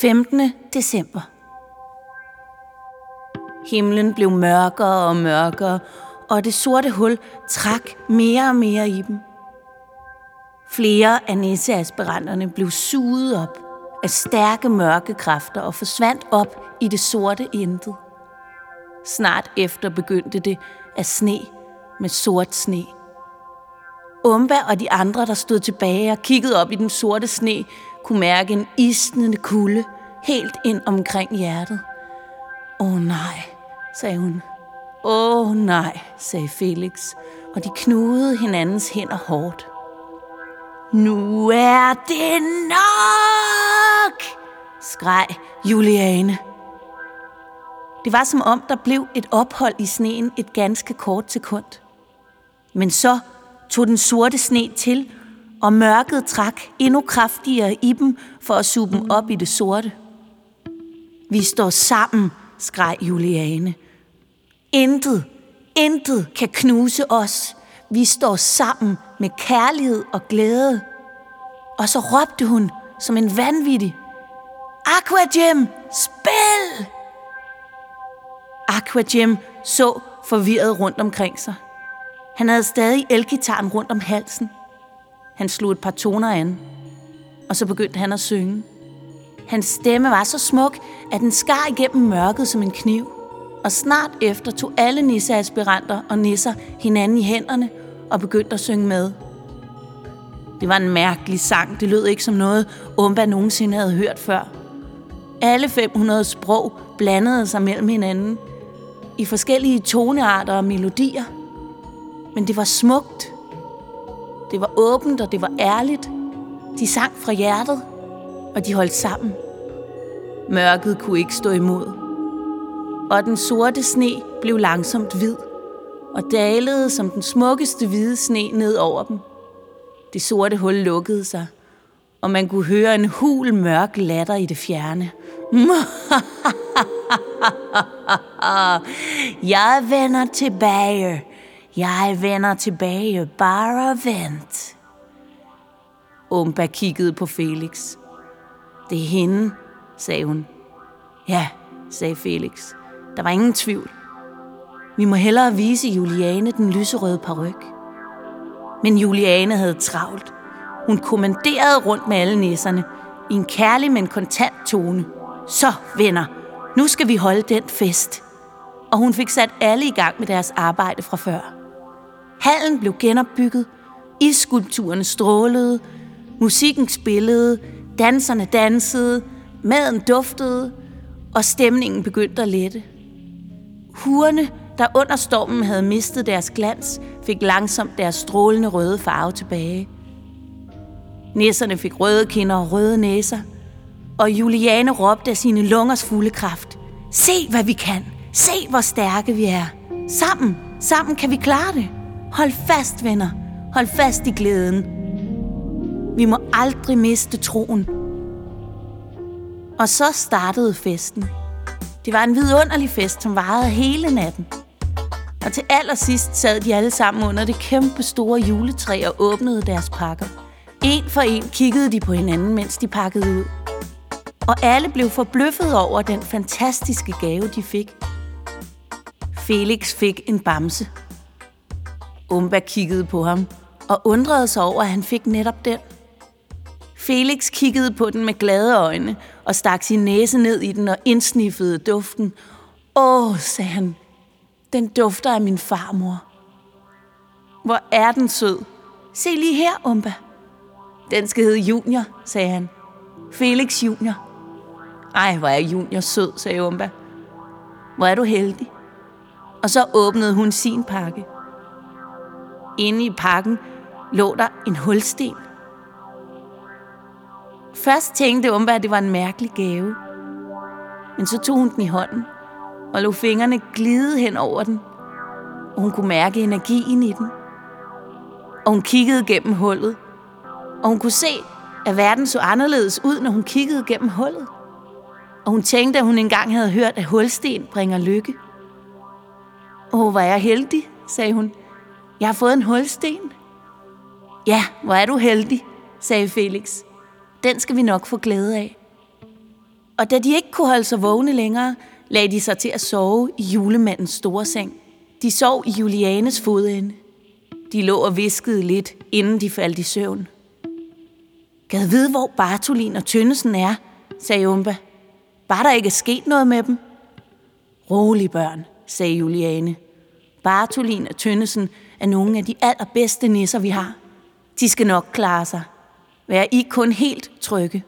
15. december. Himlen blev mørkere og mørkere, og det sorte hul trak mere og mere i dem. Flere af nisseaspiranterne blev suget op af stærke mørke kræfter og forsvandt op i det sorte intet. Snart efter begyndte det at sne med sort sne. Umba og de andre, der stod tilbage og kiggede op i den sorte sne, kunne mærke en isnende kulde helt ind omkring hjertet. Åh oh, nej, sagde hun. Åh oh, nej, sagde Felix, og de knudede hinandens hænder hårdt. Nu er det nok, skreg Juliane. Det var som om, der blev et ophold i sneen et ganske kort sekund. Men så tog den sorte sne til, og mørket trak endnu kraftigere i dem for at suge dem op i det sorte. Vi står sammen, skreg Juliane. Intet, intet kan knuse os. Vi står sammen med kærlighed og glæde. Og så råbte hun som en vanvittig. Aqua spil! Aqua så forvirret rundt omkring sig. Han havde stadig elgitaren rundt om halsen. Han slog et par toner an, og så begyndte han at synge. Hans stemme var så smuk, at den skar igennem mørket som en kniv. Og snart efter tog alle nisseaspiranter og nisser hinanden i hænderne og begyndte at synge med. Det var en mærkelig sang. Det lød ikke som noget, Umba nogensinde havde hørt før. Alle 500 sprog blandede sig mellem hinanden i forskellige tonearter og melodier. Men det var smukt. Det var åbent, og det var ærligt. De sang fra hjertet, og de holdt sammen. Mørket kunne ikke stå imod. Og den sorte sne blev langsomt hvid, og dalede som den smukkeste hvide sne ned over dem. Det sorte hul lukkede sig, og man kunne høre en hul mørk latter i det fjerne. Jeg vender tilbage. Jeg vender tilbage. Bare vent. Umba kiggede på Felix. Det er hende, sagde hun. Ja, sagde Felix. Der var ingen tvivl. Vi må hellere vise Juliane den lyserøde peruk. Men Juliane havde travlt. Hun kommanderede rundt med alle nisserne i en kærlig, men kontant tone. Så, venner, nu skal vi holde den fest. Og hun fik sat alle i gang med deres arbejde fra før. Hallen blev genopbygget, isskulpturerne strålede, musikken spillede, danserne dansede, maden duftede, og stemningen begyndte at lette. Hurene, der under stormen havde mistet deres glans, fik langsomt deres strålende røde farve tilbage. Næserne fik røde kinder og røde næser, og Juliane råbte af sine lungers fulde kraft. Se, hvad vi kan! Se, hvor stærke vi er! Sammen, sammen kan vi klare det! Hold fast, venner! Hold fast i glæden! Vi må aldrig miste troen. Og så startede festen. Det var en vidunderlig fest, som varede hele natten. Og til allersidst sad de alle sammen under det kæmpe store juletræ og åbnede deres pakker. En for en kiggede de på hinanden, mens de pakkede ud. Og alle blev forbløffet over den fantastiske gave, de fik. Felix fik en bamse. Umba kiggede på ham og undrede sig over, at han fik netop den. Felix kiggede på den med glade øjne og stak sin næse ned i den og indsniffede duften. Åh, sagde han, den dufter af min farmor. Hvor er den sød. Se lige her, Umba. Den skal hedde Junior, sagde han. Felix Junior. Ej, hvor er Junior sød, sagde Umba. Hvor er du heldig. Og så åbnede hun sin pakke. Inde i pakken lå der en hulsten. Først tænkte Umba, at det var en mærkelig gave. Men så tog hun den i hånden og lå fingrene glide hen over den. Og hun kunne mærke energien i den. Og hun kiggede gennem hullet. Og hun kunne se, at verden så anderledes ud, når hun kiggede gennem hullet. Og hun tænkte, at hun engang havde hørt, at hulsten bringer lykke. Åh, hvor er jeg heldig, sagde hun. Jeg har fået en hulsten. Ja, hvor er du heldig, sagde Felix. Den skal vi nok få glæde af. Og da de ikke kunne holde sig vågne længere, lagde de sig til at sove i julemandens store seng. De sov i Julianes fodende. De lå og viskede lidt, inden de faldt i søvn. Gad vide, hvor Bartolin og Tønnesen er, sagde Umba. Bare der ikke er sket noget med dem. Rolig børn, sagde Juliane. Bartolin og Tønnesen er nogle af de allerbedste nisser, vi har. De skal nok klare sig. Vær I kun helt trygge.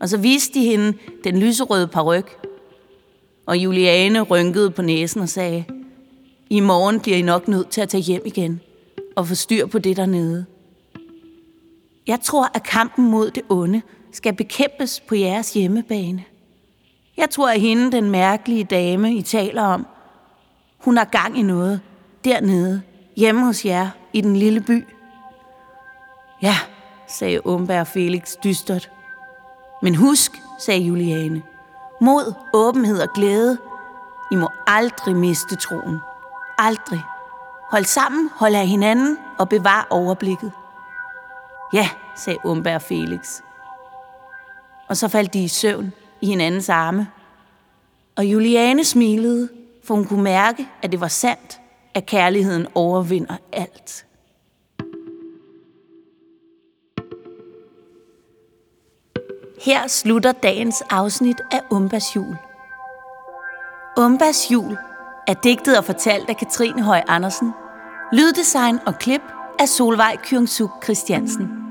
Og så viste de hende den lyserøde paryk. Og Juliane rynkede på næsen og sagde, i morgen bliver I nok nødt til at tage hjem igen og få styr på det dernede. Jeg tror, at kampen mod det onde skal bekæmpes på jeres hjemmebane. Jeg tror, at hende, den mærkelige dame, I taler om, hun har gang i noget dernede, hjemme hos jer i den lille by. Ja, sagde Umberg Felix dystert. Men husk, sagde Juliane, mod, åbenhed og glæde, I må aldrig miste troen. Aldrig. Hold sammen, hold af hinanden og bevar overblikket. Ja, sagde Umberg Felix. Og så faldt de i søvn i hinandens arme. Og Juliane smilede, for hun kunne mærke, at det var sandt, at kærligheden overvinder alt. Her slutter dagens afsnit af Umbas jul. Umbas jul er digtet og fortalt af Katrine Høj Andersen. Lyddesign og klip af Solvej Kyungsuk Christiansen.